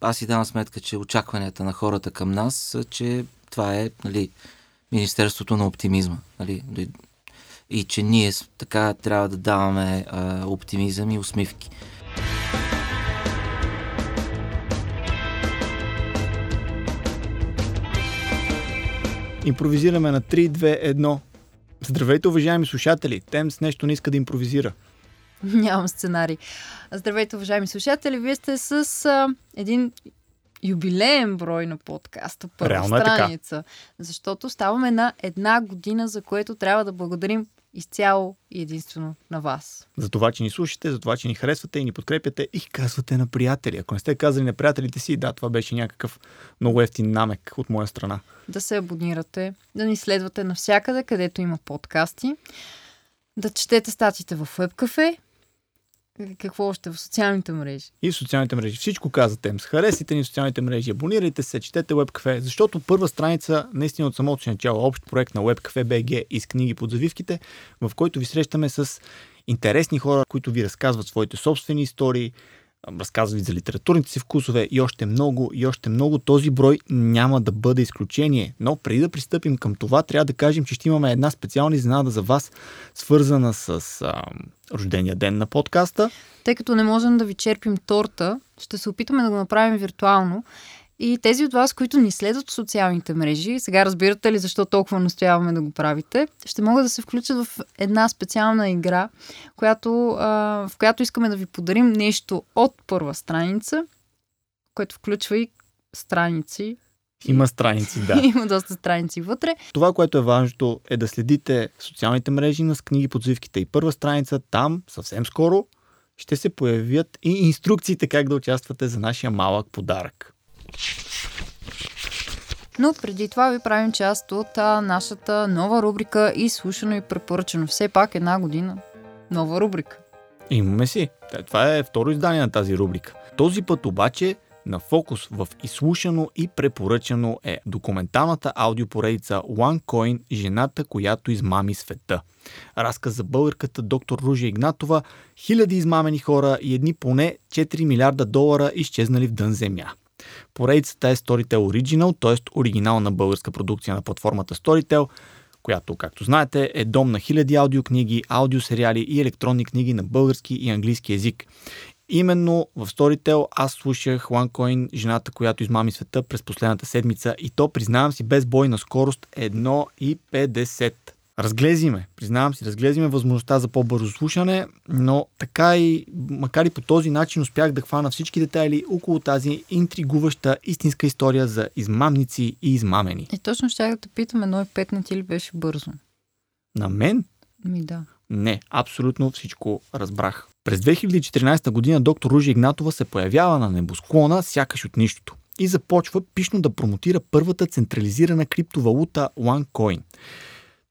Аз си давам сметка, че очакванията на хората към нас са, че това е нали, Министерството на оптимизма. Нали, и че ние така трябва да даваме а, оптимизъм и усмивки. Импровизираме на 3, 2, 1. Здравейте, уважаеми слушатели! Темс нещо не иска да импровизира. Нямам сценарий. Здравейте, уважаеми слушатели! Вие сте с а, един юбилеен брой на подкаста, първа Реално е страница. Така. Защото ставаме на една година, за което трябва да благодарим изцяло и единствено на вас. За това, че ни слушате, за това, че ни харесвате и ни подкрепяте и казвате на приятели. Ако не сте казали на приятелите си, да, това беше някакъв много ефтин намек от моя страна. Да се абонирате, да ни следвате навсякъде, където има подкасти, да четете статите в WebCafe какво още? В социалните мрежи. И в социалните мрежи. Всичко казвате. Харесайте ни в социалните мрежи, абонирайте се, четете WebCafe, защото първа страница, наистина от самото си начало, общ проект на WebCafe BG и с книги под завивките, в който ви срещаме с интересни хора, които ви разказват своите собствени истории, разказват за литературните си вкусове и още много, и още много. Този брой няма да бъде изключение. Но преди да пристъпим към това, трябва да кажем, че ще имаме една специална изненада за вас, свързана с а, рождения ден на подкаста. Тъй като не можем да ви черпим торта, ще се опитаме да го направим виртуално. И тези от вас, които ни следват в социалните мрежи, сега разбирате ли защо толкова настояваме да го правите, ще могат да се включат в една специална игра, която, а, в която искаме да ви подарим нещо от първа страница, което включва и страници. Има страници, да. Има доста страници вътре. Това, което е важното, е да следите социалните мрежи на книги подзивките и първа страница. Там съвсем скоро ще се появят и инструкциите как да участвате за нашия малък подарък. Но преди това ви правим част от а, нашата нова рубрика и слушано и препоръчено. Все пак една година. Нова рубрика. Имаме си. Това е второ издание на тази рубрика. Този път обаче на фокус в изслушано и препоръчано е документалната аудиопоредица OneCoin Жената, която измами света. Разказ за българката доктор Ружа Игнатова, хиляди измамени хора и едни поне 4 милиарда долара изчезнали в дън земя. Поредицата е Storytel Original, т.е. оригинална българска продукция на платформата Storytel, която, както знаете, е дом на хиляди аудиокниги, аудиосериали и електронни книги на български и английски язик. Именно в Storytel аз слушах OneCoin, жената, която измами света през последната седмица и то, признавам си, без бой на скорост 1,50. Разглезиме, признавам си, разглезиме възможността за по-бързо слушане, но така и, макар и по този начин успях да хвана всички детайли около тази интригуваща истинска история за измамници и измамени. И точно ще да те питам, едно и пет не ти ли беше бързо? На мен? Ми да. Не, абсолютно всичко разбрах. През 2014 година доктор Ружи Игнатова се появява на небосклона сякаш от нищото и започва пишно да промотира първата централизирана криптовалута OneCoin.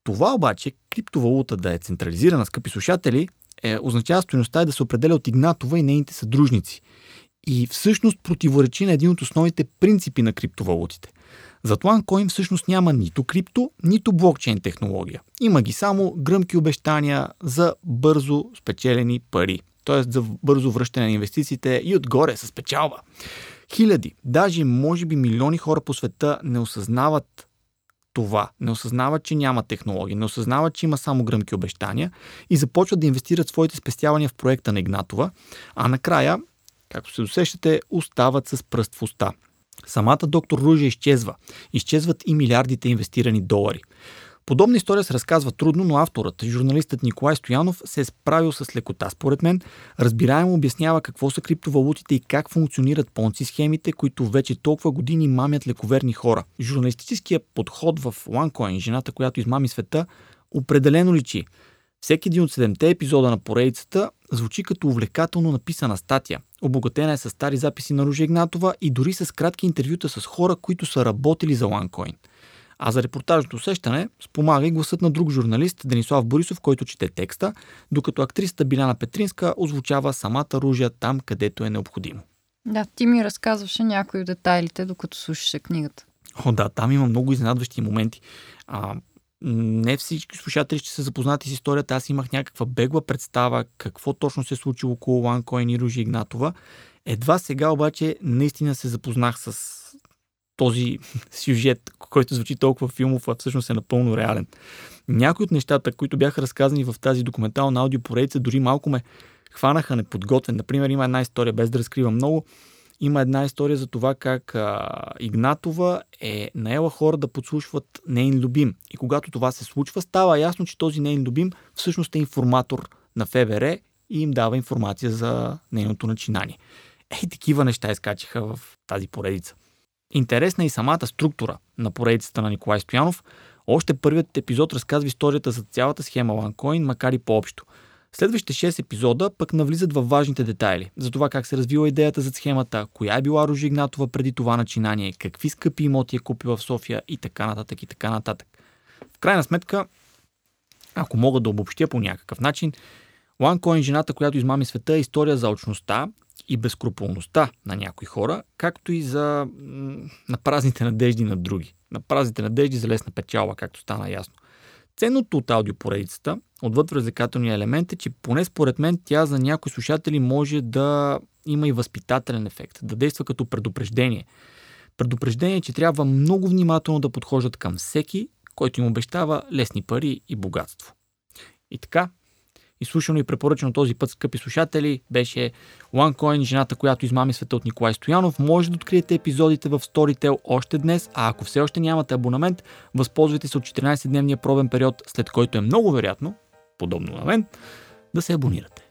Това обаче, криптовалута да е централизирана, скъпи слушатели, е, означава стоеността е да се определя от Игнатова и нейните съдружници. И всъщност противоречи на един от основните принципи на криптовалутите. Зато OneCoin всъщност няма нито крипто, нито блокчейн технология. Има ги само гръмки обещания за бързо спечелени пари. Т.е. за бързо връщане на инвестициите и отгоре с печалба. Хиляди, даже може би милиони хора по света не осъзнават това, не осъзнават, че няма технология, не осъзнават, че има само гръмки обещания и започват да инвестират своите спестявания в проекта на Игнатова, а накрая, както се досещате, остават с пръст в уста. Самата доктор Ружа изчезва. Изчезват и милиардите инвестирани долари. Подобна история се разказва трудно, но авторът, журналистът Николай Стоянов, се е справил с лекота, според мен. Разбираемо обяснява какво са криптовалутите и как функционират понци схемите, които вече толкова години мамят лековерни хора. Журналистическият подход в OneCoin, жената, която измами света, определено личи. Всеки един от седемте епизода на поредицата звучи като увлекателно написана статия. Обогатена е с стари записи на Ружа Игнатова и дори с кратки интервюта с хора, които са работили за OneCoin. А за репортажното усещане спомага и гласът на друг журналист, Денислав Борисов, който чете текста, докато актрисата Биляна Петринска озвучава самата ружия там, където е необходимо. Да, ти ми разказваше някои от детайлите, докато слушаше книгата. О, да, там има много изненадващи моменти. А, не всички слушатели ще са запознати с историята. Аз имах някаква бегла представа какво точно се е случило около OneCoin и Ружи Игнатова. Едва сега обаче наистина се запознах с този сюжет, който звучи толкова филмов, а всъщност е напълно реален. Някои от нещата, които бяха разказани в тази документална аудиопоредица, дори малко ме хванаха неподготвен. Например, има една история, без да разкривам много, има една история за това как а, Игнатова е наела хора да подслушват нейн любим. И когато това се случва, става ясно, че този нейн любим всъщност е информатор на ФВР и им дава информация за нейното начинание. Ей, такива неща изкачиха в тази поредица. Интересна е и самата структура на поредицата на Николай Стоянов. Още първият епизод разказва историята за цялата схема OneCoin, макар и по-общо. Следващите 6 епизода пък навлизат във важните детайли за това как се развила идеята за схемата, коя е била Ружи Игнатова преди това начинание, какви скъпи имоти е купила в София и така нататък и така нататък. В крайна сметка, ако мога да обобщя по някакъв начин, OneCoin, жената, която измами света, е история за очността и безкруполността на някои хора, както и за на празните надежди на други. На празните надежди за лесна печала, както стана ясно. Ценното от аудиопоредицата, отвъд развлекателния елемент е, че поне според мен тя за някои слушатели може да има и възпитателен ефект, да действа като предупреждение. Предупреждение, че трябва много внимателно да подхождат към всеки, който им обещава лесни пари и богатство. И така, изслушано и препоръчано този път, скъпи слушатели, беше OneCoin, жената, която измами света от Николай Стоянов. Може да откриете епизодите в Storytel още днес, а ако все още нямате абонамент, възползвайте се от 14-дневния пробен период, след който е много вероятно, подобно на мен, да се абонирате.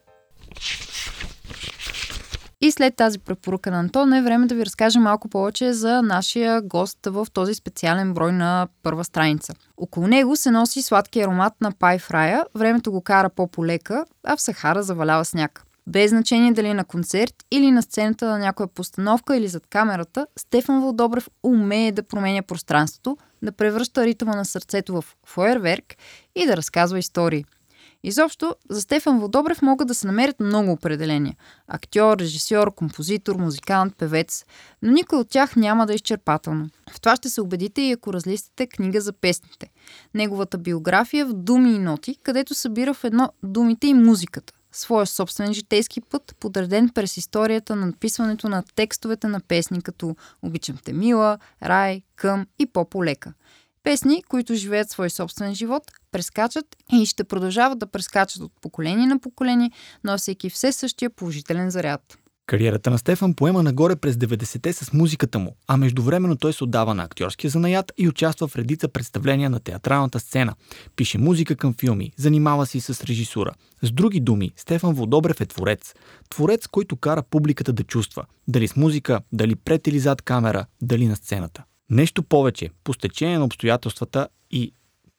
И след тази препоръка на Антон е време да ви разкажа малко повече за нашия гост в този специален брой на първа страница. Около него се носи сладки аромат на пай в рая, времето го кара по-полека, а в Сахара завалява сняг. Без значение дали на концерт или на сцената на някоя постановка или зад камерата, Стефан Вълдобрев умее да променя пространството, да превръща ритъма на сърцето в фойерверк и да разказва истории – Изобщо, за Стефан Водобрев могат да се намерят много определения. Актьор, режисьор, композитор, музикант, певец, но никой от тях няма да е изчерпателно. В това ще се убедите и ако разлистите книга за песните. Неговата биография в думи и ноти, където събира в едно думите и музиката. Своя собствен житейски път, подреден през историята на написването на текстовете на песни, като Обичам те мила, Рай, Към и По-полека – Песни, които живеят свой собствен живот, прескачат и ще продължават да прескачат от поколение на поколение, носейки все същия положителен заряд. Кариерата на Стефан поема нагоре през 90-те с музиката му, а междувременно той се отдава на актьорския занаят и участва в редица представления на театралната сцена. Пише музика към филми, занимава се и с режисура. С други думи, Стефан Водобрев е творец. Творец, който кара публиката да чувства. Дали с музика, дали пред или зад камера, дали на сцената. Нещо повече, по стечение на обстоятелствата и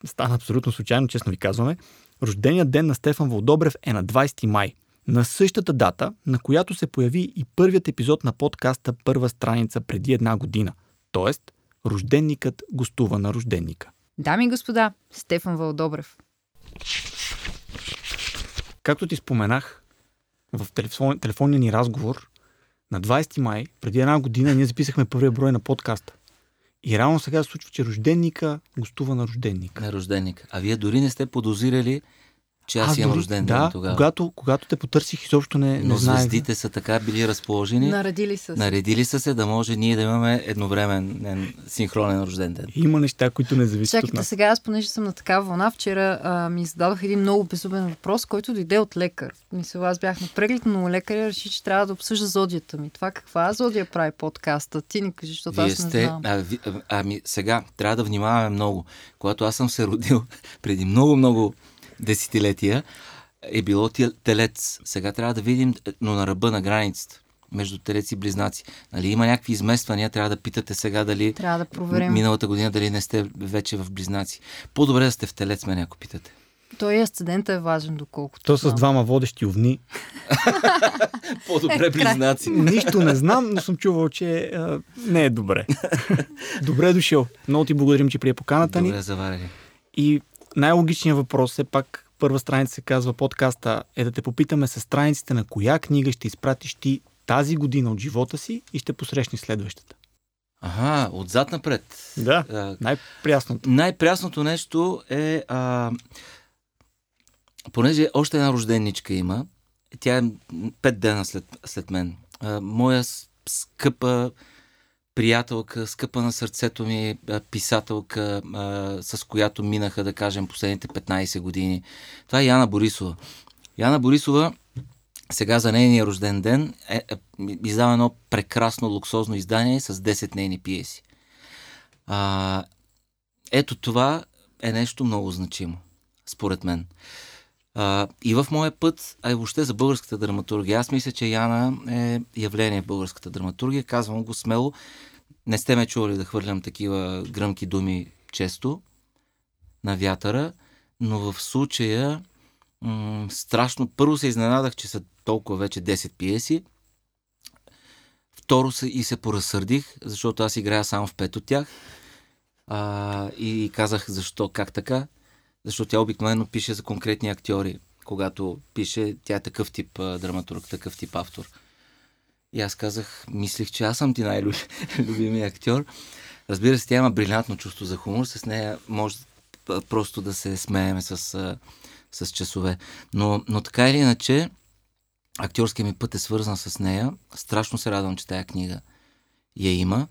стана абсолютно случайно, честно ви казваме, рожденият ден на Стефан Вълдобрев е на 20 май. На същата дата, на която се появи и първият епизод на подкаста Първа страница преди една година. Тоест, рожденникът гостува на рожденника. Дами и господа, Стефан Вълдобрев. Както ти споменах, в телефон, телефонния ни разговор на 20 май, преди една година, ние записахме първия брой на подкаста. И реално сега се случва, че рожденника гостува на рожденника. На рожденник. А вие дори не сте подозирали, че аз, аз имам рожден да, ден тогава. Когато, когато те потърсих, изобщо не, Но не знаех. звездите са така били разположени. Наредили са се. Наредили са се да може ние да имаме едновременен синхронен рожден ден. Има неща, които не зависят Чакайте от нас. сега, аз понеже съм на такава вълна, вчера а, ми зададох един много безубен въпрос, който дойде от лекар. Мисля, аз бях на преглед, но лекаря реши, че трябва да обсъжда зодията ми. Това каква зодия прави подкаста? Ти ни кажи, защото Вие аз не сте, знам. а, ви, а, ами сега трябва да внимаваме много. Когато аз съм се родил преди много-много десетилетия, е било телец. Сега трябва да видим, но на ръба на границата между телец и близнаци. Нали, има някакви измествания, трябва да питате сега дали трябва да проверим. миналата година дали не сте вече в близнаци. По-добре да сте в телец, мен ако питате. Той и асцендента е важен, доколкото. То с двама водещи овни. По-добре е, близнаци. Нищо не знам, но съм чувал, че а, не е добре. добре е дошъл. Много ти благодарим, че прие поканата ни. Добре заварили. И най-логичният въпрос е пак първа страница се казва подкаста, е да те попитаме с страниците на коя книга ще изпратиш ти тази година от живота си и ще посрещнеш следващата. Ага, отзад напред. Да, а, най-прясното. Най-прясното нещо е, а, понеже още една рожденничка има, тя е пет дена след, след мен. а, моя скъпа приятелка, скъпа на сърцето ми писателка, с която минаха, да кажем, последните 15 години. Това е Яна Борисова. Яна Борисова сега за нейния рожден ден е, е, издава едно прекрасно луксозно издание с 10 нейни пиеси. А, ето това е нещо много значимо, според мен. А, и в моя път, а и въобще за българската драматургия. Аз мисля, че Яна е явление в българската драматургия. Казвам го смело. Не сте ме чували да хвърлям такива гръмки думи често на вятъра, но в случая м- страшно. Първо се изненадах, че са толкова вече 10 пиеси. Второ се, и се поразсърдих, защото аз играя само в пет от тях. А, и казах защо, как така. Защото тя обикновено пише за конкретни актьори. Когато пише, тя е такъв тип а, драматург, такъв тип автор. И аз казах, мислих, че аз съм ти най-любимия актьор. Разбира се, тя има брилянтно чувство за хумор. С нея може просто да се смееме с, с часове. Но, но така или иначе, актьорския ми път е свързан с нея. Страшно се радвам, че тая книга я има.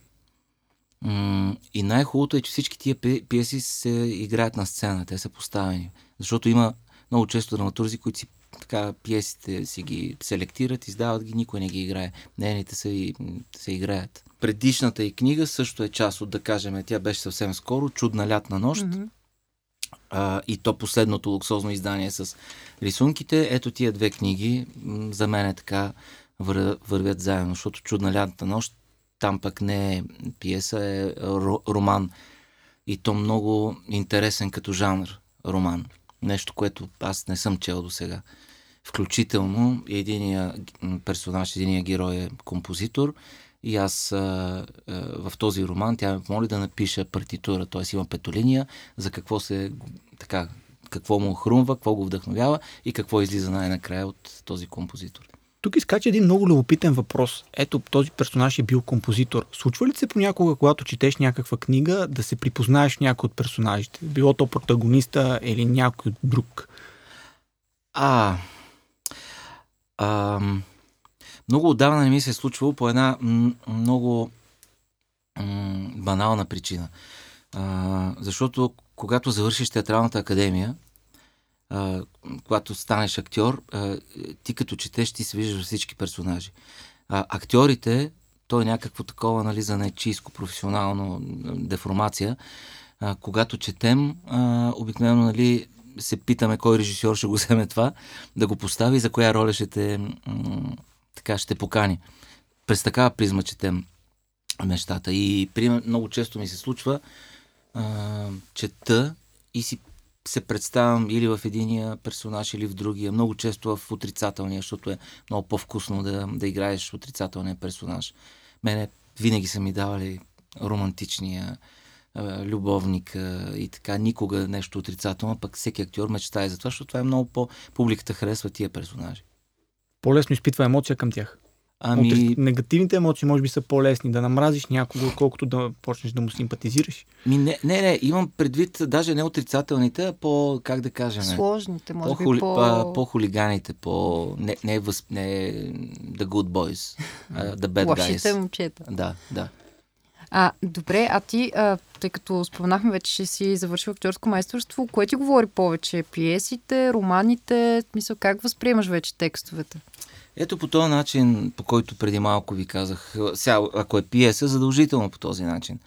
И най-хубавото е, че всички тия пиеси се играят на сцена, те са поставени. Защото има много често драматурзи, които си така пиесите си ги селектират, издават ги, никой не ги играе. Нейните се, се играят. Предишната и книга също е част от, да кажем, тя беше съвсем скоро, Чудна лятна нощ. Mm-hmm. А, и то последното луксозно издание с рисунките. Ето тия две книги за мен е така вър, вървят заедно, защото Чудна лятна нощ там пък не е пиеса, е роман. И то много интересен като жанр роман. Нещо, което аз не съм чел до сега. Включително единия персонаж, единия герой е композитор и аз а, а, в този роман тя ме моли да напиша партитура, т.е. има петолиния за какво се така, какво му хрумва, какво го вдъхновява и какво излиза най-накрая от този композитор. Тук изкача един много любопитен въпрос. Ето, този персонаж е бил композитор. Случва ли се понякога, когато четеш някаква книга, да се припознаеш някой от персонажите? Било то протагониста или някой друг? А, а много отдавна не ми се е случвало по една м- много м- банална причина. А, защото когато завършиш театралната академия, а, когато станеш актьор, а, ти като четеш, ти се виждаш всички персонажи. А, актьорите, то е някакво такова, нали, за нечийско професионално деформация. А, когато четем, а, обикновено, нали, се питаме кой режисьор ще го вземе това, да го постави, за коя роля ще те, м- така, ще покани. През такава призма четем нещата. И пример, много често ми се случва, а, чета и си се представям или в единия персонаж, или в другия. Много често в отрицателния, защото е много по-вкусно да, да играеш отрицателния персонаж. Мене винаги са ми давали романтичния любовник и така. Никога нещо отрицателно, пък всеки актьор мечтае за това, защото това е много по... Публиката харесва тия персонажи. По-лесно изпитва емоция към тях. Ами... Отри... Негативните емоции може би са по-лесни. Да намразиш някого, колкото да почнеш да му симпатизираш. Ми не, не, не, имам предвид даже не отрицателните, а по, как да кажем... Сложните, може по би по... По-хулиганите, по... Не, не, въз... не the good boys, uh, the bad guys. Лошите момчета. Да, да. А, добре, а ти, а, тъй като споменахме вече, че си завършил актьорско майсторство, кое ти говори повече? Пиесите, романите? Мисля, как възприемаш вече текстовете? Ето по този начин, по който преди малко ви казах, сега, ако е пиеса, задължително по този начин.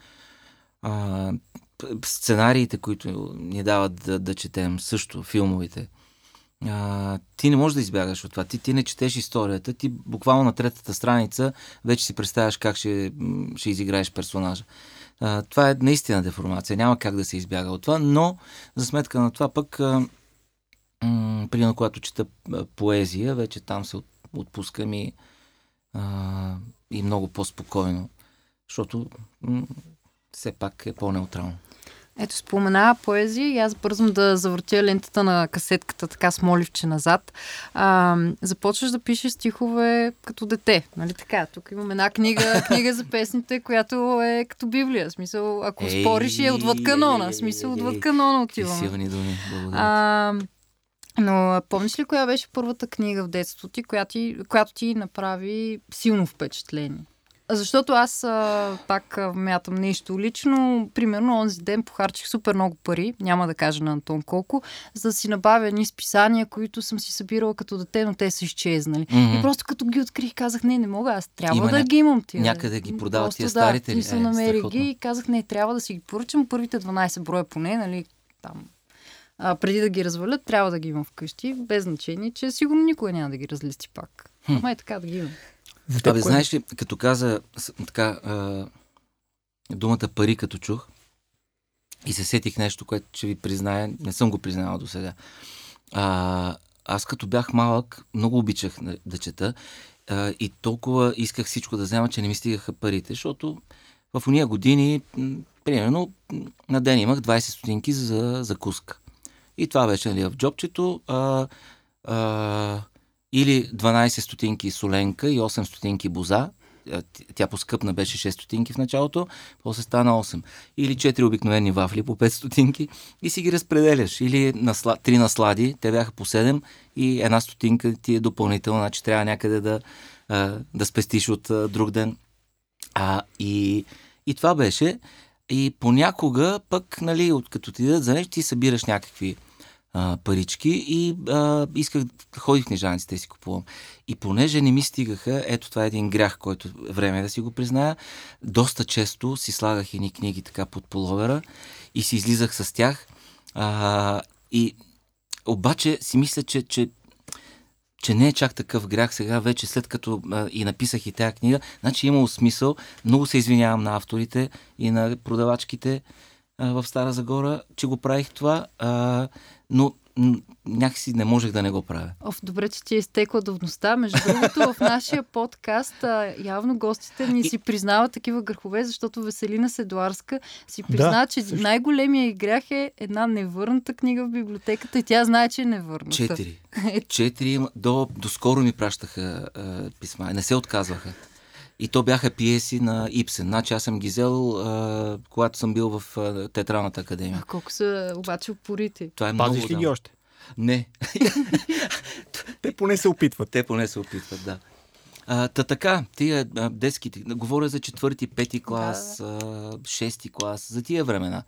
А, сценариите, които ни дават да, да четем, също филмовите. А, ти не можеш да избягаш от това. Ти, ти не четеш историята, ти буквално на третата страница вече си представяш как ще, ще изиграеш персонажа. А, това е наистина деформация. Няма как да се избяга от това, но за сметка на това пък, а, примерно когато чета поезия, вече там се отпускам и, а, и много по-спокойно, защото м- все пак е по-неутрално. Ето, спомена поезия и аз бързам да завъртя лентата на касетката така с моливче назад. А, започваш да пишеш стихове като дете, нали така? Тук имам една книга, книга за песните, която е като Библия. Смисъл, ако ей, спориш е отвъд канона. Смисъл, отвъд канона отиваме. Силни думи, благодаря. Но помниш ли коя беше първата книга в детството ти, която ти, която ти направи силно впечатление? Защото аз а, пак а, мятам нещо лично. Примерно, онзи ден похарчих супер много пари, няма да кажа на Антон колко, за да си набавя едни списания, които съм си събирала като дете, но те са изчезнали. Мгм. И просто като ги открих, казах, не, не мога, аз трябва Има да ня- ги имам тия. някъде ги продават Просто тия да, старите ли? И съм Е, намерих ги и казах, не, трябва да си ги поръчам. Първите 12 броя поне, нали, там. А, преди да ги развалят, трябва да ги имам вкъщи, без значение, че сигурно никога няма да ги разлисти пак. Хм. Ама е така да ги имам. Абе, кое- знаеш ли, като каза така, а, думата пари като чух и се сетих нещо, което ще ви призная, не съм го признавал до сега. А, аз като бях малък, много обичах на- да чета а, и толкова исках всичко да взема, че не ми стигаха парите, защото в уния години, примерно, на ден имах 20 стотинки за закуска. И това беше нали, в джобчето. А, а, или 12 стотинки соленка и 8 стотинки боза. Тя поскъпна беше 6 стотинки в началото, после стана 8. Или 4 обикновени вафли по 5 стотинки и си ги разпределяш. Или насла... 3 наслади, те бяха по 7 и една стотинка ти е допълнителна, значи трябва някъде да, да спестиш от друг ден. А, и, и това беше. И понякога пък, нали, от като ти дадат за нещо, ти събираш някакви а, парички и а, исках, ходих в книжаниците и си купувам. И понеже не ми стигаха, ето това е един грях, който е време да си го призная, доста често си слагах едни книги така под половера и си излизах с тях. А, и обаче си мисля, че, че че не е чак такъв грях сега, вече след като а, и написах и тази книга, значи е имало смисъл. Много се извинявам на авторите и на продавачките а, в Стара Загора, че го правих това, а, но някакси не можех да не го правя. Оф, добре, че ти е изтекла давността. Между другото, в нашия подкаст а, явно гостите ни си признават такива гърхове, защото Веселина Седуарска си призна, Да, че също. най-големия грях е една невърната книга в библиотеката и тя знае, че е невърната. Четири. Четири. има- До, до скоро ми пращаха а, писма. Не се отказваха. И то бяха пиеси на Ипсен. Значи аз съм ги взел, а, когато съм бил в а, Театралната академия. А колко са обаче упорити. Това е много Пазиш ли ги голямо. още? Не. Те поне се опитват. Те поне се опитват, да. А, та така, тия а, детските, говоря за четвърти, пети клас, а, шести клас, за тия времена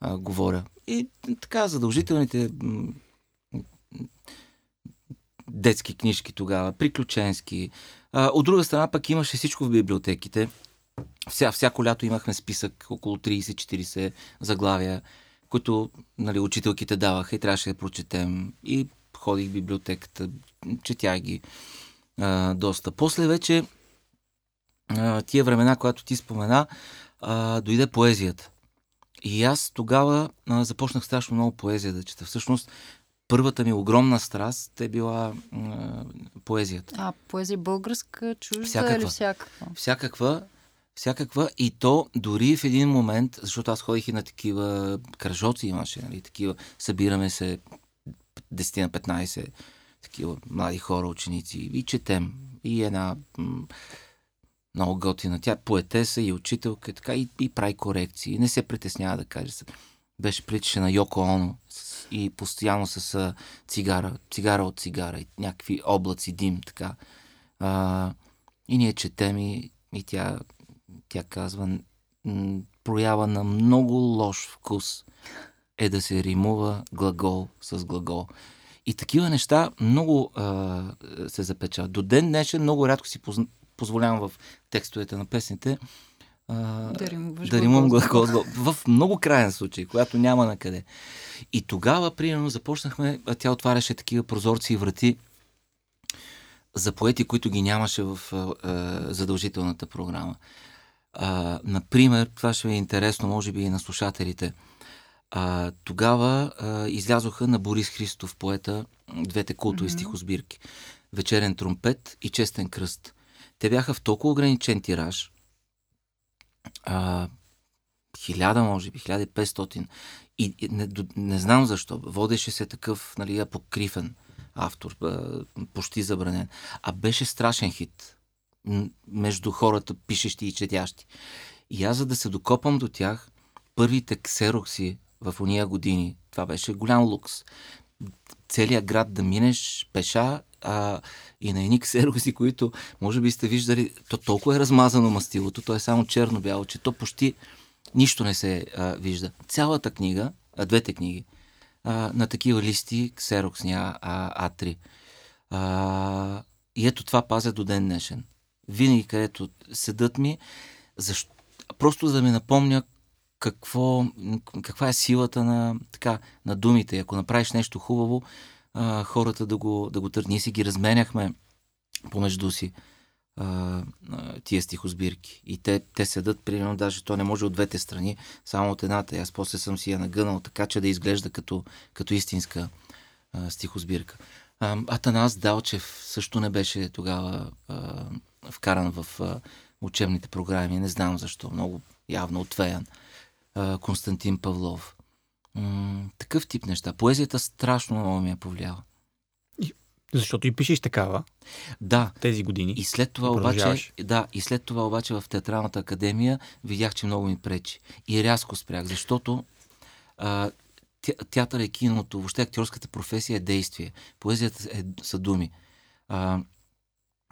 а, говоря. И така, задължителните м, детски книжки тогава, приключенски. От друга страна пък имаше всичко в библиотеките. Вся, всяко лято имахме списък около 30-40 заглавия, които нали, учителките даваха и трябваше да прочетем. И ходих в библиотеката, четях ги а, доста. После вече а, тия времена, когато ти спомена, а, дойде поезията. И аз тогава а, започнах страшно много поезия да чета. Всъщност, първата ми огромна страст е била а, поезията. А, поезия българска, чужда Всякаква. или всякаква? Всякаква, всякаква и то дори в един момент, защото аз ходих и на такива кръжоци имаше, нали, такива, събираме се 10 на 15 такива млади хора, ученици и четем. И една м- много готина. Тя е поетеса и учителка, така, и, и прави корекции. Не се притеснява да каже. Беше приличаше на Йоко Оно и постоянно с цигара, цигара от цигара и някакви облаци, дим, така. А, и ние четем и, и тя, тя казва, проява на много лош вкус е да се римува глагол с глагол. И такива неща много а, се запечават. До ден днешен много рядко си позволявам в текстовете на песните а, Да римуваш да римувам глагол с глагол с глагол. В много крайен случай, когато няма на къде. И тогава, примерно, започнахме, а тя отваряше такива прозорци и врати за поети, които ги нямаше в а, задължителната програма. А, например, това ще е интересно, може би и на слушателите. А, тогава а, излязоха на Борис Христов, поета, двете култови mm-hmm. стихосбирки. Вечерен тромпет и Честен кръст. Те бяха в толкова ограничен тираж, а, хиляда, може би, 1500. И, не, не знам защо. Водеше се такъв, нали, апокрифен автор, а, почти забранен. А беше страшен хит между хората, пишещи и четящи. И аз, за да се докопам до тях, първите ксерокси в уния години, това беше голям лукс, целият град да минеш пеша а, и на едни ксероси, които може би сте виждали, то толкова е размазано мастилото, то е само черно-бяло, че то почти нищо не се а, вижда. Цялата книга, а, двете книги, а, на такива листи, ксерокс ня, а, А3. А, и ето това пазя до ден днешен. Винаги където седат ми, защо, просто за да ми напомня какво, каква е силата на, така, на думите. Ако направиш нещо хубаво, а, хората да го, да го търнят. Ние си ги разменяхме помежду си а, тия стихосбирки. И те, те седат, примерно, даже то не може от двете страни, само от едната. И аз после съм си я нагънал, така че да изглежда като, като истинска а, стихосбирка. А, Атанас Далчев също не беше тогава а, вкаран в а, учебните програми. Не знам защо. Много явно отвеян. А, Константин Павлов. М- такъв тип неща. Поезията страшно много ми е повлияла. Защото и пишеш такава. Да. Тези години. И след това обаче, да, и след това обаче в Театралната академия видях, че много ми пречи. И рязко спрях, защото а, театър е киното, въобще актьорската професия е действие. Поезията е, са думи. А,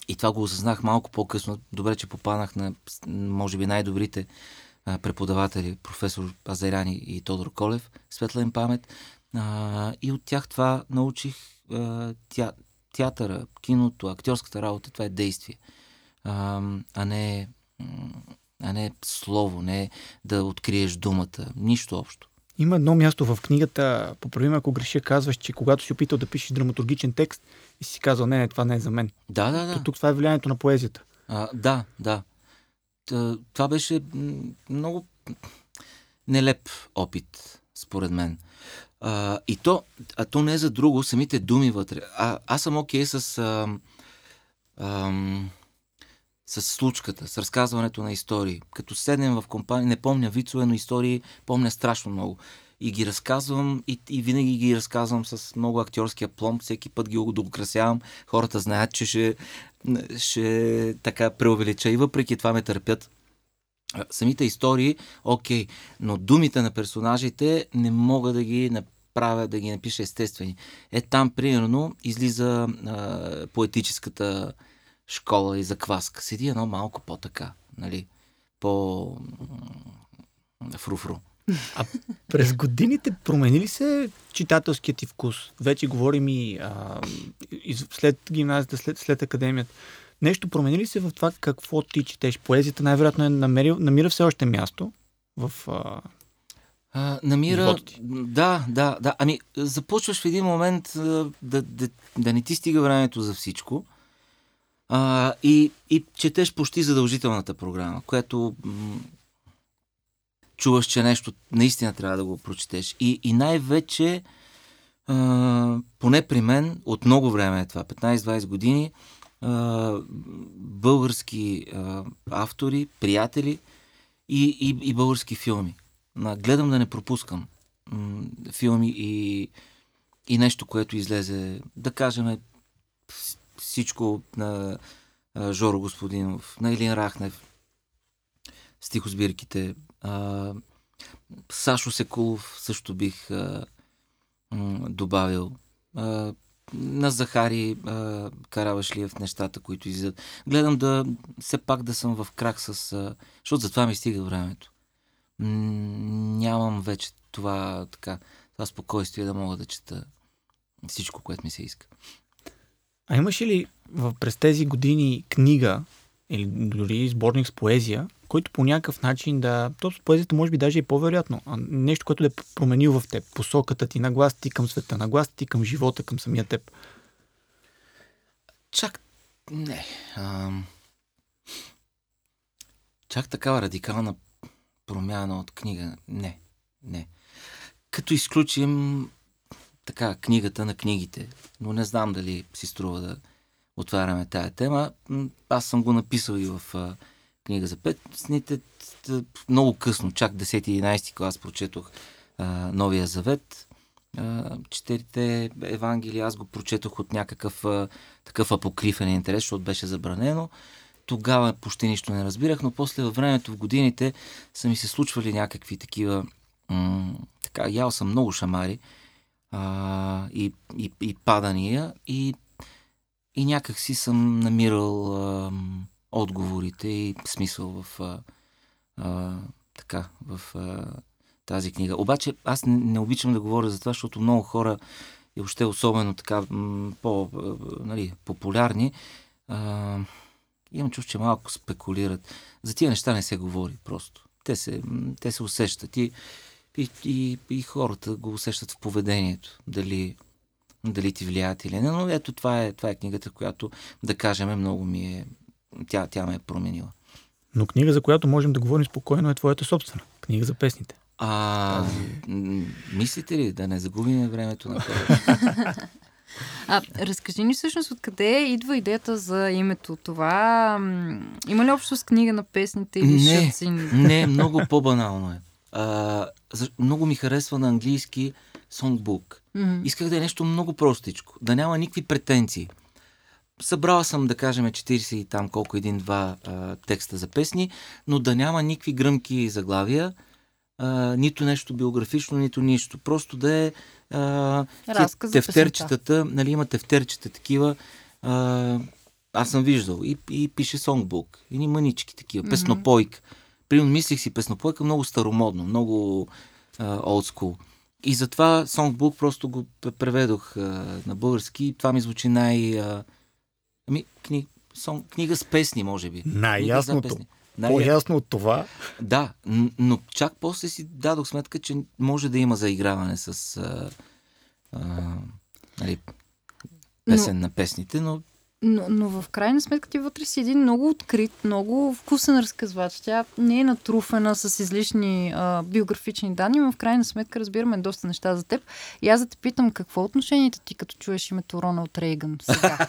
и това го осъзнах малко по-късно. Добре, че попаднах на, може би, най-добрите а, преподаватели, професор Азеряни и Тодор Колев, светла им памет. А, и от тях това научих а, тя, театъра, киното, актьорската работа, това е действие. А, а не а не слово, не да откриеш думата. Нищо общо. Има едно място в книгата, поправи ако греша, казваш, че когато си опитал да пишеш драматургичен текст и си казал, не, не, това не е за мен. Да, да, да. То, тук това е влиянието на поезията. А, да, да. Това беше много нелеп опит, според мен. А, и то, а то не е за друго, самите думи вътре. А, аз съм окей okay с, а, а, с случката, с разказването на истории. Като седнем в компания, не помня вицове, но истории помня страшно много. И ги разказвам и, и винаги ги разказвам с много актьорски аплом. Всеки път ги го доукрасявам. Хората знаят, че ще, ще така преувелича и въпреки това ме търпят самите истории, окей, но думите на персонажите не мога да ги направя, да ги напиша естествени. Е там, примерно, излиза а, поетическата школа и закваска. Седи едно малко по-така, нали, по фруфру. А през годините промени ли се читателският ти вкус? Вече говорим и а, след гимназията, след, след академията. Нещо промени ли се в това какво ти четеш? Поезията най-вероятно е намерил, намира все още място в а, а, намира. Да, да, да. Ами, започваш в един момент да, да, да не ти стига времето за всичко. А, и, и четеш почти задължителната програма, която чуваш, че нещо наистина трябва да го прочетеш. И, и най-вече, а, поне при мен, от много време е това, 15-20 години, български а, автори, приятели и, и, и български филми. А, гледам да не пропускам м- филми и, и нещо, което излезе, да кажем, всичко на а, Жоро Господинов, на Илин Рахнев, стихосбирките. Сашо Секулов също бих а, м- добавил. А, на Захари а, Каравашлиев нещата, които излизат. Гледам да все пак да съм в крак с... А, защото за това ми стига времето. М- нямам вече това, така, това спокойствие да мога да чета всичко, което ми се иска. А имаш ли в, през тези години книга или дори сборник с поезия, който по някакъв начин да... То с поезията може би даже и по-вероятно. Нещо, което да е променил в теб. Посоката ти, нагласата ти към света, нагласата ти към живота, към самия теб. Чак... Не. А... Чак такава радикална промяна от книга. Не. Не. Като изключим така книгата на книгите. Но не знам дали си струва да отваряме тая тема. Аз съм го написал и в книга за петниците. Много късно, чак 10-11 клас прочетох а, Новия Завет. Четирите Евангелия аз го прочетох от някакъв а, такъв апокрифен интерес, защото беше забранено. Тогава почти нищо не разбирах, но после във времето, в годините, са ми се случвали някакви такива... М- така, ял съм много шамари. а, и, и, и падания и, и някак си съм намирал а, отговорите и смисъл в а, а, така, в а, тази книга. Обаче аз не, обичам да говоря за това, защото много хора и въобще особено така м- по, нали, имам чувство, че малко спекулират. За тия неща не се говори просто. Те се, те се усещат и, и, и, и хората го усещат в поведението. Дали, дали ти влияят или не. Но ето това е, това е книгата, която, да кажем, много ми е... Тя, тя ме е променила. Но книга, за която можем да говорим спокойно, е твоята собствена. Книга за песните. А, мислите ли да не загубим времето на хората? А, разкажи ни всъщност откъде идва идеята за името това. Има ли общо с книга на песните или не, шъцин? не, много по-банално е. А, много ми харесва на английски songbook. Mm-hmm. Исках да е нещо много простичко, да няма никакви претенции. Събрала съм, да кажем, 40 и там колко един-два текста за песни, но да няма никакви гръмки заглавия, а, нито нещо биографично, нито нищо. Просто да е а, тефтерчетата, нали, има тефтерчета такива. А, аз съм виждал. И, и пише сонгбук. И мънички такива. Mm-hmm. Песнопойка. Примерно мислих си песнопойка много старомодно, много олдскул. И затова сонгбук просто го преведох а, на български. И това ми звучи най... А, ами, кни, сон, книга с песни, може би. Най-ясното. Най- По-ясно от това. Да, но чак после си дадох сметка, че може да има заиграване с а, а, нали, песен но, на песните, но но, но в крайна сметка ти вътре си един много открит, много вкусен разказвач. Тя не е натруфена с излишни а, биографични данни, но в крайна сметка разбираме доста неща за теб. И аз да те питам, какво е отношението ти, като чуеш името Роналд Рейган сега?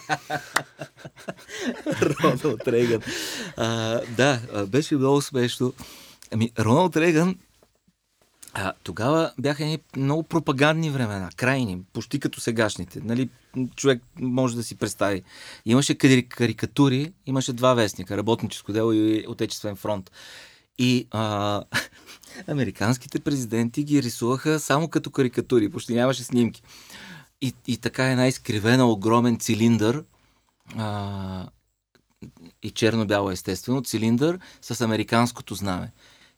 Роналд Рейган. А, да, беше много смешно. Ами, Роналд Рейган а, тогава бяха едни много пропагандни времена, крайни, почти като сегашните. Нали, човек може да си представи. Имаше карикатури, имаше два вестника, работническо дело и Отечествен фронт. И а, американските президенти ги рисуваха само като карикатури, почти нямаше снимки. И, и така една изкривена, огромен цилиндър, а, и черно-бяло естествено, цилиндър с американското знаме.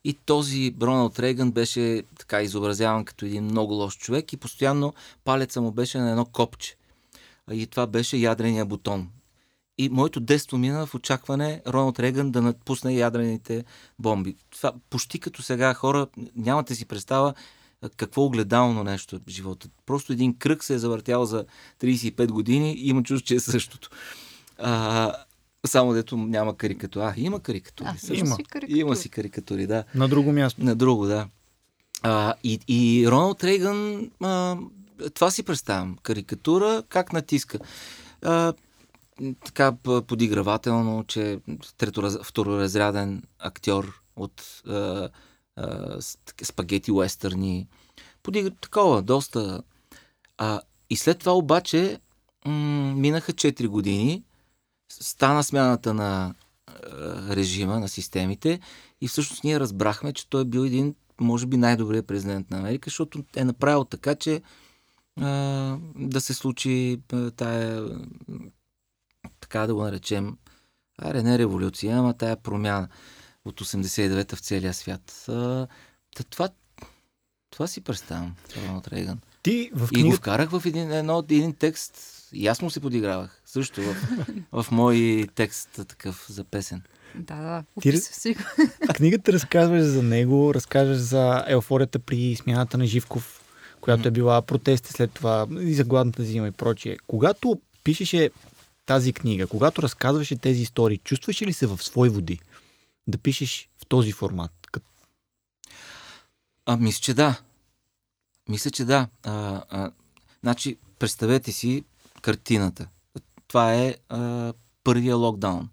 И този Роналд Рейган беше така изобразяван като един много лош човек и постоянно палеца му беше на едно копче. И това беше ядрения бутон. И моето детство мина в очакване Роналд Рейган да напусне ядрените бомби. Това почти като сега хора нямате си представа какво огледално нещо в живота. Просто един кръг се е завъртял за 35 години и има чувство, че е същото. А, само дето няма карикатури. А, има карикатури. А, има. Си карикатури. Има си карикатури, да. На друго място. На друго, да. А, и, и Роналд Рейган, а, това си представям. Карикатура, как натиска. А, така подигравателно, че трето, второразряден актьор от а, а, спагети уестърни. Подигра, такова, доста. А, и след това обаче м- минаха 4 години стана смяната на режима, на системите и всъщност ние разбрахме, че той е бил един, може би, най-добрият президент на Америка, защото е направил така, че а, да се случи а, тая, така да го наречем, аре не революция, ама тая промяна от 89-та в целия свят. А, това, това си представям, Роналд Рейган. Ти в книга... И го вкарах в един, едно, един текст, и аз му се подигравах. Също в, в мой текст такъв за песен. Да, да, описва си Книгата разказваш за него, разказваш за еуфорията при смяната на Живков, която е била протести след това и за гладната зима и прочие. Когато пишеше тази книга, когато разказваше тези истории, чувстваш ли се в свои води да пишеш в този формат? А, мисля, че да. Мисля, че да. А, а, значи, представете си картината. Това е а, първия локдаун.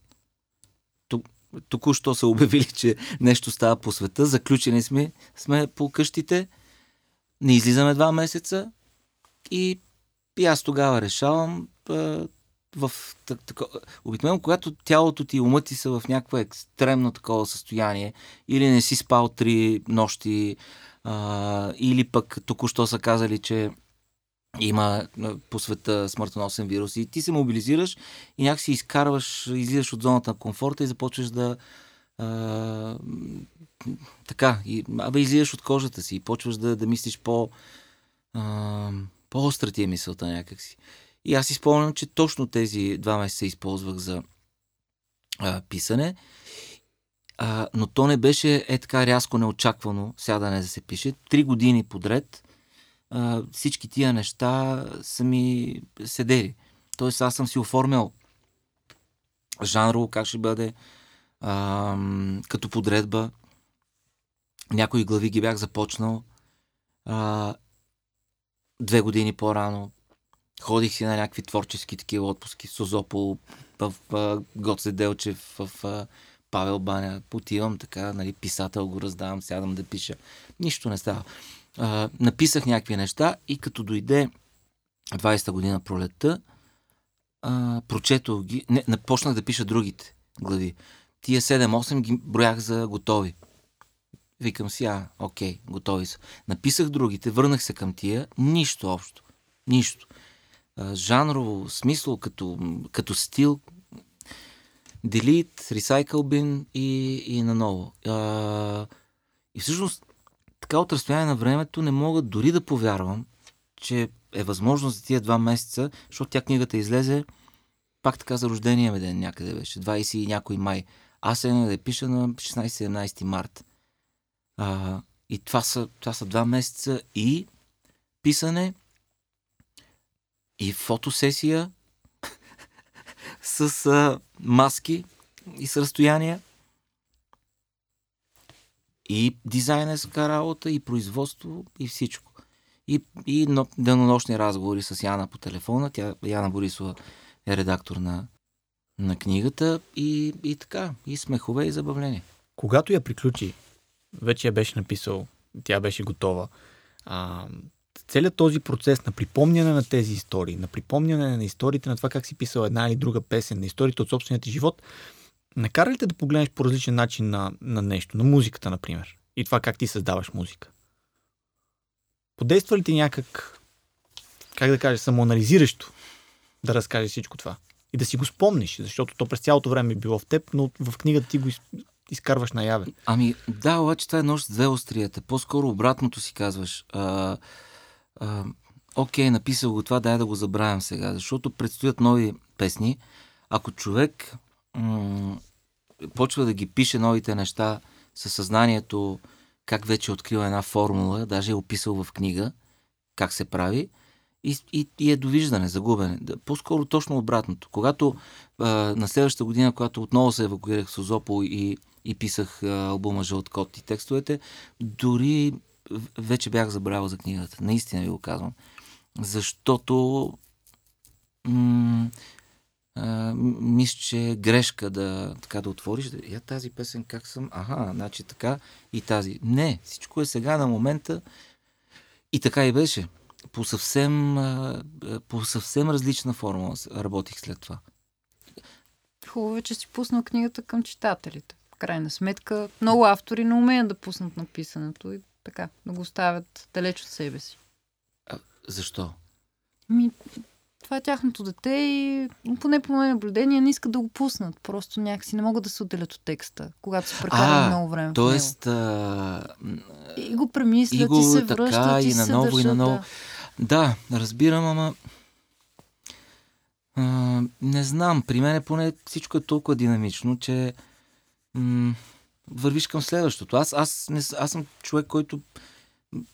Току-що са обявили, че нещо става по света. Заключени сме, сме по къщите. Не излизаме два месеца. И, и аз тогава решавам а, в тако, обикновено, когато тялото ти и умът ти са в някакво екстремно такова състояние, или не си спал три нощи, а, или пък току-що са казали, че има по света смъртоносен вирус и ти се мобилизираш и някакси изкарваш, излизаш от зоната на комфорта и започваш да а, така, и, абе излизаш от кожата си и почваш да, да мислиш по а, по-остра ти е мисълта някакси. И аз изпомням, че точно тези два месеца използвах за а, писане, а, но то не беше е така рязко неочаквано сядане да се пише. Три години подред всички тия неща са ми седели. Тоест аз съм си оформял жанрово как ще бъде, а, като подредба. Някои глави ги бях започнал а, две години по-рано. Ходих си на някакви творчески такива отпуски Созопол, в, в Гоце Делчев, в, в Павел Баня. Отивам така, нали, писател го раздавам, сядам да пиша. Нищо не става а, написах някакви неща и като дойде 20-та година пролетта, а, прочетох ги, не, напочнах да пиша другите глави. Тия 7-8 ги броях за готови. Викам си, а, окей, готови са. Написах другите, върнах се към тия, нищо общо. Нищо. А, жанрово, смисъл, като, като стил, delete, recycle bin и, и наново. А, и всъщност така от разстояние на времето не мога дори да повярвам, че е възможно за тия два месеца, защото тя книгата излезе пак така за рождения ми ден някъде беше, 20 и някой май. Аз се да пиша на 16-17 март. А, и това са, това са два месеца и писане, и фотосесия с а, маски и с разстояния и дизайнерска работа, и производство, и всичко. И, и но, денонощни разговори с Яна по телефона. Тя, Яна Борисова е редактор на, на книгата и, и така, и смехове и забавление. Когато я приключи, вече я беше написал, тя беше готова. А, целият този процес на припомняне на тези истории, на припомняне на историите на това как си писал една или друга песен, на историите от собствения ти живот, Накара ли те да погледнеш по различен начин на, на нещо, на музиката, например, и това как ти създаваш музика? Подейства ли ти някак, как да кажа, самоанализиращо да разкажеш всичко това? И да си го спомниш, защото то през цялото време е било в теб, но в книгата ти го изкарваш наяве. Ами да, обаче това е нощ с две острията. По-скоро обратното си казваш. А, а, окей, написал го това, дай да го забравям сега, защото предстоят нови песни. Ако човек м- почва да ги пише новите неща със съзнанието, как вече е открил една формула, даже е описал в книга как се прави и, и, и е довиждане, загубене. По-скоро точно обратното. Когато а, на следващата година, когато отново се евакуирах в Созопол и, и писах а, албума Жълт кот и текстовете, дори вече бях забравил за книгата. Наистина ви го казвам. Защото м- мисля, че е грешка да, така да отвориш. Да, я тази песен как съм? Аха, значи така и тази. Не, всичко е сега на момента. И така и беше. По съвсем, по съвсем различна форма работих след това. Хубаво е, че си пуснал книгата към читателите. В крайна сметка, много автори не умеят да пуснат написането и така, да го оставят далеч от себе си. А, защо? Ми, това е тяхното дете и поне по мое наблюдение не искат да го пуснат. Просто някакси не могат да се отделят от текста, когато се прекарат много време. Тоест, а... и го премислят и, го, и се така, връщат и, и на ново и на ново. Да. да, разбирам, ама а, не знам, при мен поне всичко е толкова динамично, че м- вървиш към следващото. Аз, аз, не, аз съм човек, който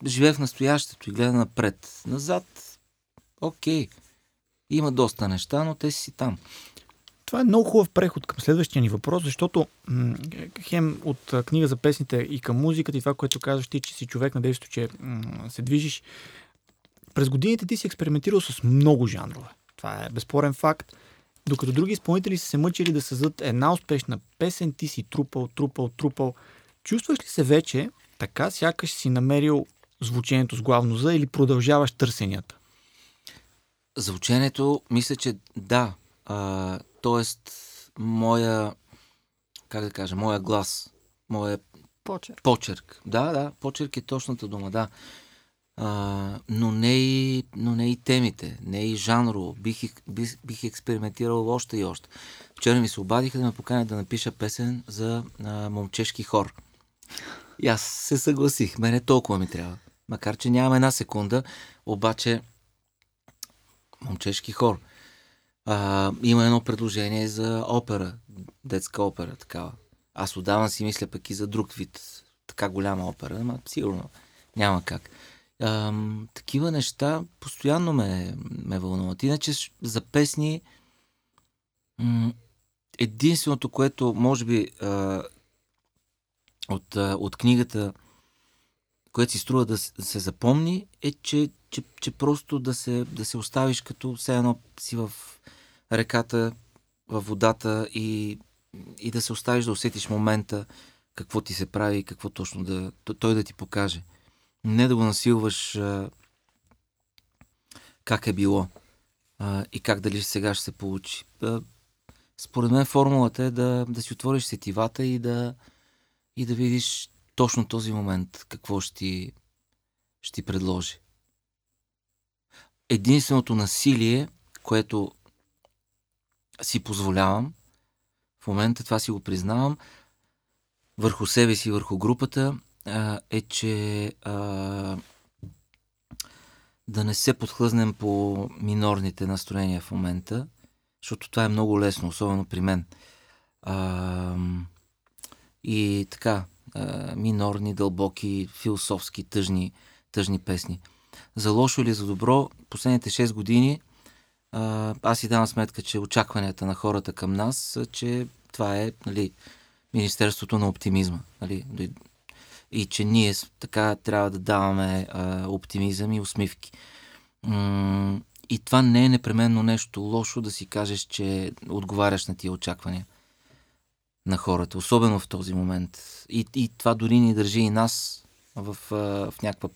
живее в настоящето и гледа напред. Назад, окей. Okay има доста неща, но те си там. Това е много хубав преход към следващия ни въпрос, защото м- хем от книга за песните и към музиката и това, което казваш ти, че си човек на че м- се движиш. През годините ти си експериментирал с много жанрове. Това е безспорен факт. Докато други изпълнители са се мъчили да създадат една успешна песен, ти си трупал, трупал, трупал. Чувстваш ли се вече така, сякаш си намерил звучението с главно за или продължаваш търсенията? За ученето, мисля, че да. А, тоест, моя, как да кажа, моя глас, моя почерк. почерк. Да, да, почерк е точната дума, да. а, но, не и, но не и темите, не и жанрово. Бих, бих, бих експериментирал още и още. Вчера ми се обадиха да ме поканят да напиша песен за а, момчешки хор. И аз се съгласих. Мене толкова ми трябва. Макар, че нямам една секунда, обаче момчешки хор. А, има едно предложение за опера, детска опера, такава. Аз отдавна си мисля пък и за друг вид, така голяма опера, но сигурно няма как. А, такива неща постоянно ме, ме вълнуват. Иначе за песни единственото, което може би а, от, а, от книгата, което си струва да се запомни, е, че, че, че просто да се, да се оставиш като все едно си в реката, във водата и, и да се оставиш да усетиш момента, какво ти се прави и какво точно да, той да ти покаже. Не да го насилваш а, как е било а, и как дали сега ще се получи. А, според мен формулата е да, да си отвориш сетивата и да, и да видиш точно този момент какво ще ти, ще ти предложи. Единственото насилие, което си позволявам, в момента това си го признавам, върху себе си, върху групата, е, че а, да не се подхлъзнем по минорните настроения в момента, защото това е много лесно, особено при мен. А, и така, а, минорни, дълбоки, философски, тъжни, тъжни песни. За лошо или за добро, последните 6 години аз си давам сметка, че очакванията на хората към нас са, че това е нали, Министерството на оптимизма. Нали, и че ние така трябва да даваме а, оптимизъм и усмивки. М- и това не е непременно нещо лошо да си кажеш, че отговаряш на тия очаквания на хората, особено в този момент. И, и това дори ни държи и нас в, в някаква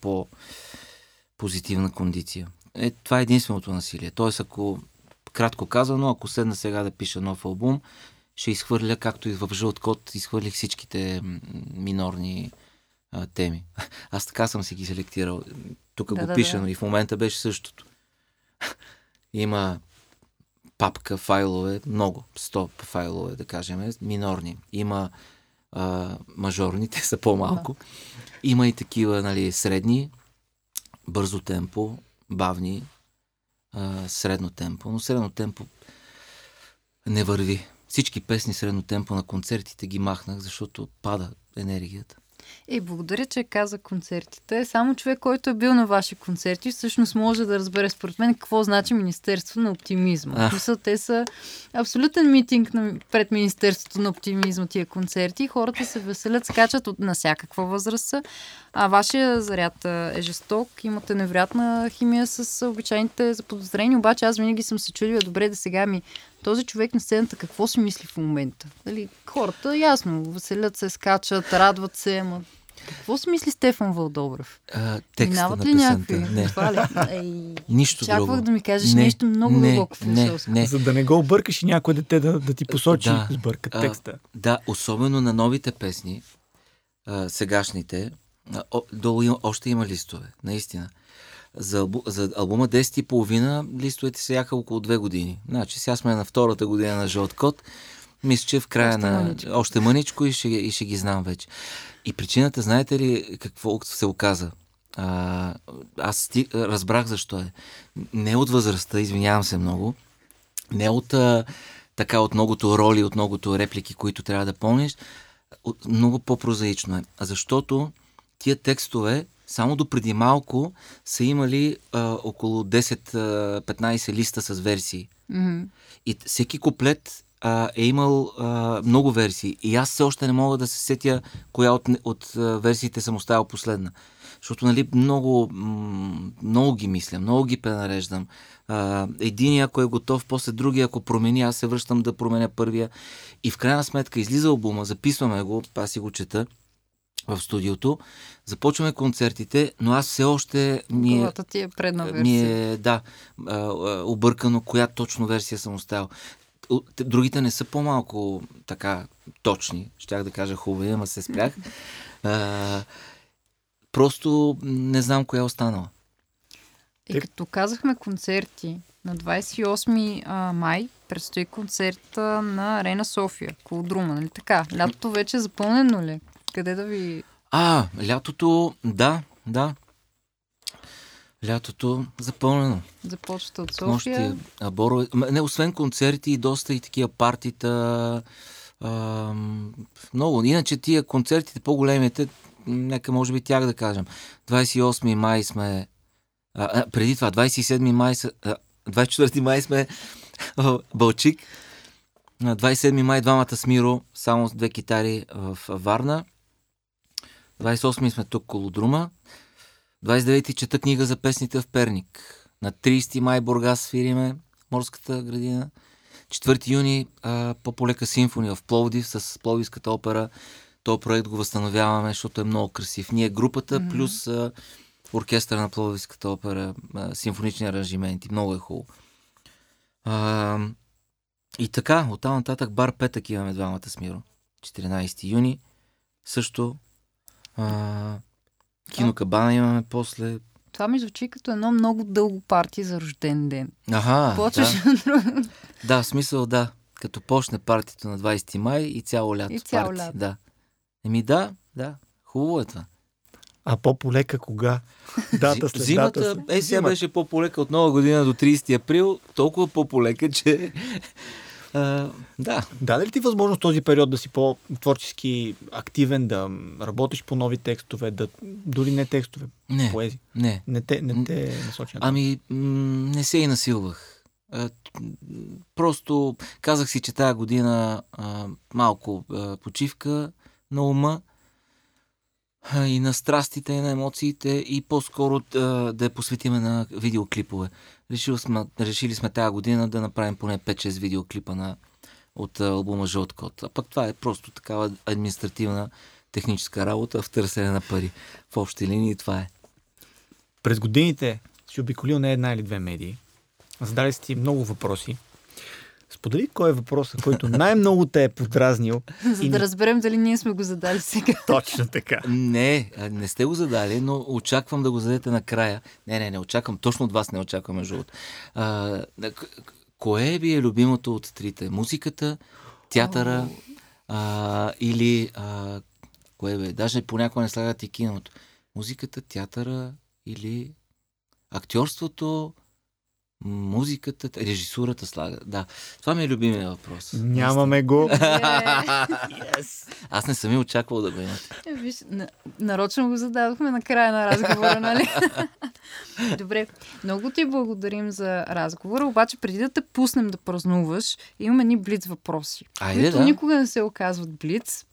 по-позитивна кондиция. Е, това е единственото насилие. Тоест, ако, кратко казано, ако седна сега да пиша нов албум, ще изхвърля, както и в Жълт код, изхвърлих всичките минорни а, теми. Аз така съм си ги селектирал. Тук да, го да, пиша, да. но и в момента беше същото. Има папка файлове, много, 100 файлове, да кажем, минорни. Има а, мажорни, те са по-малко. Да. Има и такива, нали, средни, бързо темпо, бавни, а, средно темпо. Но средно темпо не върви. Всички песни средно темпо на концертите ги махнах, защото пада енергията. Е, благодаря, че каза концертите. Само човек, който е бил на ваши концерти, всъщност може да разбере според мен какво значи Министерство на оптимизма. Мисля, те са абсолютен митинг на, пред Министерството на оптимизма тия концерти. Хората се веселят, скачат от на всякаква възраст. А вашия заряд е жесток, имате невероятна химия с обичайните заподозрени, обаче аз винаги съм се чудила добре да сега ми този човек на сцената какво си мисли в момента? Дали, хората, ясно, веселят се, скачат, радват се, ама какво си мисли Стефан Вълдобрев? А, Минават ли някакви? Не. Това ли? Ей, Нищо Чаквах друго. да ми кажеш не, нещо много не, дълбоко. Не, не. За да не го объркаш и някой дете да, да ти посочи да, сбърка текста. А, да, особено на новите песни, а, сегашните, а, о, долу има, още има листове, наистина. За, албу, за албума 10 и половина листовете се яха около две години. Значи сега сме на втората година на Жълт код. Мисля, че в края още на... Мъничко. Още мъничко и ще, и ще ги знам вече. И причината, знаете ли какво се оказа? А, аз сти... разбрах защо е. Не от възрастта, извинявам се много. Не от а, така от многото роли, от многото реплики, които трябва да помниш. От, много по-прозаично е. Защото тия текстове само до преди малко са имали а, около 10-15 листа с версии. Mm-hmm. И всеки куплет а, е имал а, много версии. И аз все още не мога да се сетя коя от, от а, версиите съм оставил последна. Защото нали, много, много ги мисля, много ги пренареждам. А, един, ако е готов, после другия, ако промени, аз се връщам да променя първия. И в крайна сметка излиза албума, записваме го, аз си го чета в студиото. Започваме концертите, но аз все още ми е, ти е. Ми е, да, объркано коя точно версия съм оставил. Другите не са по-малко така точни. Щях да кажа хубави, ама се спрях. А, Просто не знам коя е останала. И като казахме концерти, на 28 а, май предстои концерта на Арена София, Колодрума, нали така? Лятото вече е запълнено ли? Къде да ви... А, лятото, да, да. Лятото запълнено. Започвате от нощи, София. а, Боро... м, Не, освен концерти и доста и такива партита. А, много. Иначе тия концертите по-големите, нека може би тях да кажем. 28 май сме... А, преди това, 27 май... А, 24 май сме в Балчик. На 27 май двамата с Миро, само с две китари в Варна. 28 сме тук Колодрума. 29 чета книга за песните в Перник. На 30 май Бургас свириме Морската градина. 4 юни а, по-полека симфония в Пловдив с Пловдивската опера. Този проект го възстановяваме, защото е много красив. Ние групата mm-hmm. плюс а, оркестъра на Пловдивската опера, а, симфонични аранжименти. Много е хубаво. А, и така, оттам нататък бар Петък имаме двамата с Миро. 14 юни. Също а, Кино Кабана имаме после. Това ми звучи като едно много дълго парти за рожден ден. Аха, Почваш да. да, в смисъл да. Като почне партито на 20 май и цяло лято. И цяло парти, лято. Да. Еми да, да. Хубаво е това. А по-полека кога? Дата след Зимата, дата. след- е, сега Зимата. беше по-полека от нова година до 30 април, толкова по-полека, че... А, да, Даде ли ти възможност този период да си по-творчески активен, да работиш по нови текстове, да дори не текстове, не, поезия? не. Не те, не те насочи. Ами, не се и насилвах. Просто казах си, че тази година а, малко а, почивка на ума а, и на страстите, и на емоциите и по-скоро да я посветиме на видеоклипове. Решили сме, решили сме тази година да направим поне 5-6 видеоклипа на, от албума Жълт код. А пък това е просто такава административна техническа работа в търсене на пари. В общи линии това е. През годините си обиколил не една или две медии. Задали си много въпроси. Сподели кой е въпросът, който най-много те е подразнил. За И да не- разберем дали ние сме го задали сега. Точно така. Не, не сте го задали, но очаквам да го зададете накрая. Не, не, не очаквам. Точно от вас не очаквам, между другото. Кое ви е любимото от трите? Музиката, театъра а, или... А, кое бе? Даже понякога не слагат и киното. Музиката, театъра или актьорството, музиката, режисурата слага. Да, това ми е любимия въпрос. Нямаме го. Аз не съм и очаквал да го имате. Е, Виж, на, нарочно го зададохме на края на разговора, нали? Добре, много ти благодарим за разговора, обаче преди да те пуснем да празнуваш, имаме ни блиц въпроси, Айде, които да. никога не се оказват блиц.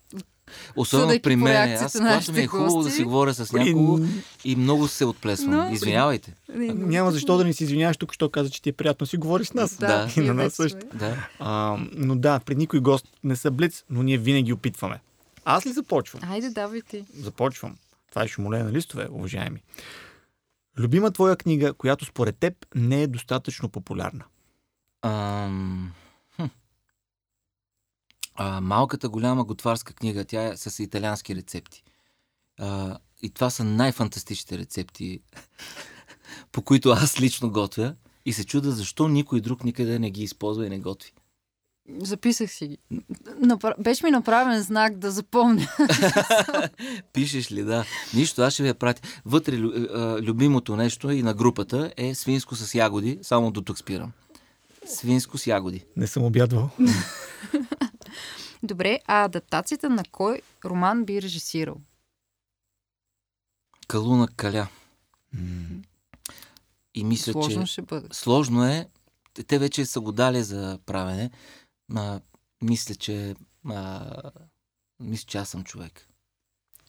Особено при мен. Аз когато ми е хубаво да си говоря с някого и много се отплесвам. Но- Извинявайте. Няма защо да ни се извиняваш тук, що каза, че ти е приятно си говориш с нас. Да. И на нас също. сме. Да. А, но да, при никой гост не са блиц, но ние винаги опитваме. Аз ли започвам? Айде, давай ти. Започвам. Това е шумоле на листове, уважаеми. Любима твоя книга, която според теб не е достатъчно популярна. Ам. А, малката голяма готварска книга, тя е с италиански рецепти. А, и това са най-фантастичните рецепти, по които аз лично готвя. И се чуда защо никой друг никъде не ги използва и не готви. Записах си ги. Напра... Беше ми направен знак да запомня. Пишеш ли, да. Нищо, аз ще ви я пратя. Вътре а, любимото нещо и на групата е свинско с ягоди. Само до тук спирам. Свинско с ягоди. Не съм обядвал. Добре, а адаптацията на кой роман би режисирал? Калуна каля. И мисля, Сложно че ще бъде. сложно е. Те- Те вече са го дали за правене. А, мисля, че а, мисля, че аз съм човек.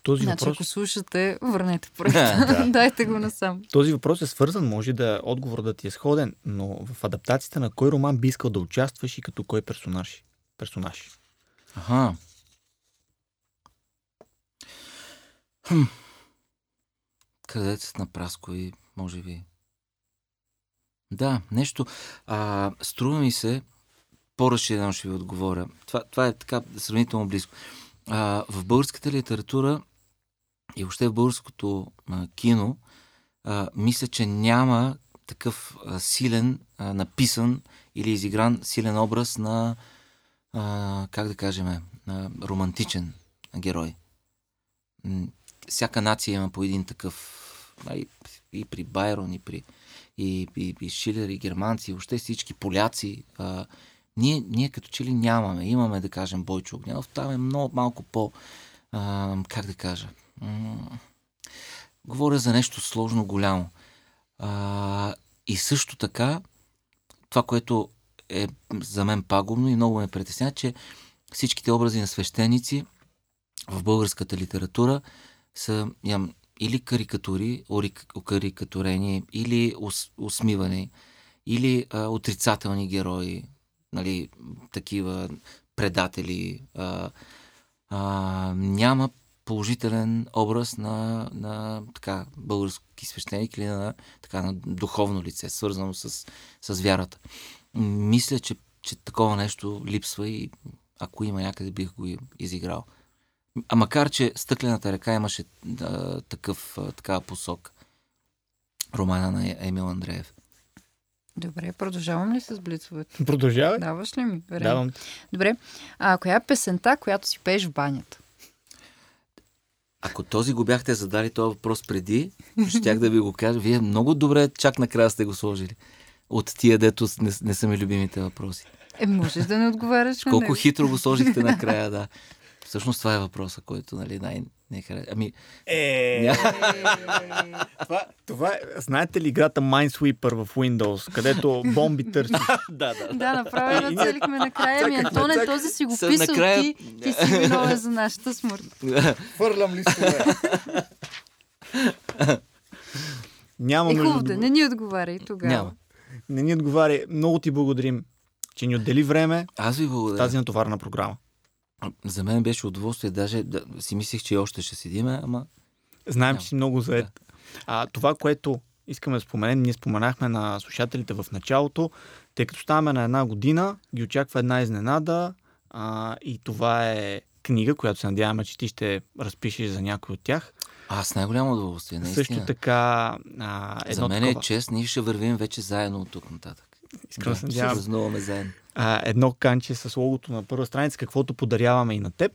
Този, Значи, въпрос, ако слушате, върнете проекта. Да. Дайте го насам. този въпрос е свързан, може да отговор да ти е сходен, но в адаптацията на кой роман би искал да участваш и като кой персонаж? Персонаж. Аха. Хм. Къдецът на Праско и може би. Да, нещо. А, струва ми се, по-разширено ще ви отговоря. Това, това е така сравнително близко. А, в българската литература и въобще в българското а, кино, а, мисля, че няма такъв а, силен, а, написан или изигран силен образ на, а, как да кажем, на романтичен герой. Всяка нация има по един такъв, а и, и при Байрон, и при и, и, и Шилер, и германци, и въобще всички поляци. А, ние, ние като че ли нямаме. Имаме, да кажем, Бойчо Огнянов. Там е много малко по, а, как да кажа, м- говоря за нещо сложно, голямо. А, и също така, това, което е за мен пагубно и много ме притеснява, че всичките образи на свещеници в българската литература са ям, или карикатури, окарикатурени, или ус, усмивани, или а, отрицателни герои, нали, такива предатели. А, а, няма положителен образ на, на така, български свещеник или на, така, на духовно лице, свързано с, с вярата. Мисля, че, че такова нещо липсва и ако има някъде бих го изиграл. А макар, че Стъклената река имаше да, такъв, а, такава посок. Романа на Емил Андреев. Добре, продължавам ли с блицовете? Продължавай. Даваш ли ми време? Давам. Добре. А коя е песента, която си пееш в банята? Ако този го бяхте задали този въпрос преди, щях да ви го кажа. Вие много добре чак накрая сте го сложили. От тия, дето не, не са ми любимите въпроси. Е, можеш да не отговаряш на Колко хитро го сложихте накрая, да. Всъщност това е въпроса, който нали, най не хареса. Ами, Е, ня... това, това е, знаете ли играта Minesweeper в Windows, където бомби търсиш? да, да. Да, направо И- и- нацелихме накрая. Ами, Чакахме, Антоне, този си го Са- писал накрая- ти. Ти си виновен за нашата смърт. Фърлям листове. Няма Е, хубаво да да, не ни отговаряй тогава. Няма. Не ни отговаря. Много ти благодарим, че ни отдели време Аз ви благодаря. тази натоварна програма. За мен беше удоволствие. Даже да, си мислех, че още ще седиме, ама Знаем, че си много заед. А, това, което искаме да споменем, ние споменахме на слушателите в началото, тъй като ставаме на една година, ги очаква една изненада а, и това е книга, която се надяваме, че ти ще разпишеш за някой от тях. Аз с най-голямо удоволствие. Наистина. Също така а, едно За мен е такова, чест, ние ще вървим вече заедно от тук нататък. искам да се ще надявам, празнуваме заедно. а, едно канче с логото на първа страница, каквото подаряваме и на теб.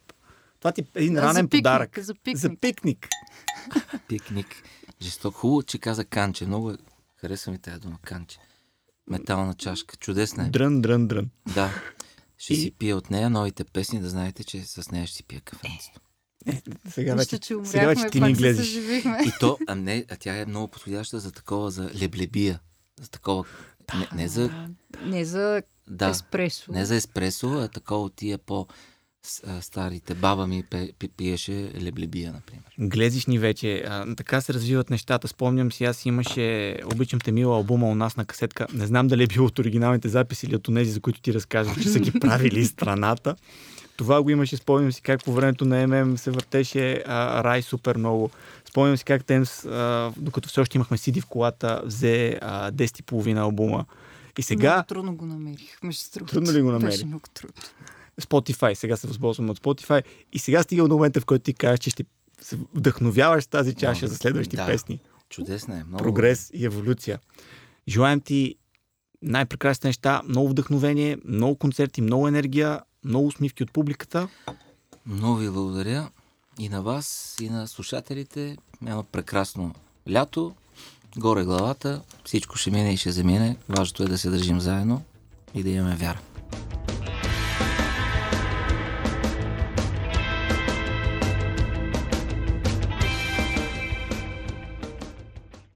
Това ти е един ранен за пикник, подарък. за пикник. За пикник. Пикник. Жесток. Хубаво, че каза канче. Много е... харесва ми тази дума. Канче. Метална чашка. Чудесна е. Дрън, дрън, дрън. Да. Ще И- си пия от нея новите песни, да знаете, че с нея ще си пия кафенцето. Сега Нищо, вече, че сега вече умряхме, ти ни съживихме. И то, а не, а тя е много подходяща за такова, за леблебия. За такова. Не, не за. Не за Да. еспресо. Не за еспресо, а такова тия по с- а, старите. Баба ми пиеше леблебия, например. Глезиш ни вече. А, така се развиват нещата. Спомням си, аз имаше Обичам те мила албума у нас на касетка. Не знам дали е било от оригиналните записи или от тези, за които ти разказваш, че са ги правили страната. Това го имаше, спомням си как по времето на ММ се въртеше а, Рай супер много. Спомням си как Темс, а, докато все още имахме CD в колата, взе а, 10,5 албума. И сега Много трудно го намерих, между другото. Трудно ли го намери? Беше много трудно. Spotify, сега се възползвам от Spotify и сега стига до момента, в който ти кажеш, че ще се вдъхновяваш с тази чаша Много. за следващи Да. песни. Чудесна е. Много. Прогрес и еволюция. Желаем ти най-прекрасни неща, много вдъхновение, много концерти, много енергия, много усмивки от публиката. Много ви благодаря и на вас, и на слушателите. Едно прекрасно лято, горе главата, всичко ще мине и ще замине. Важното е да се държим заедно и да имаме вяра.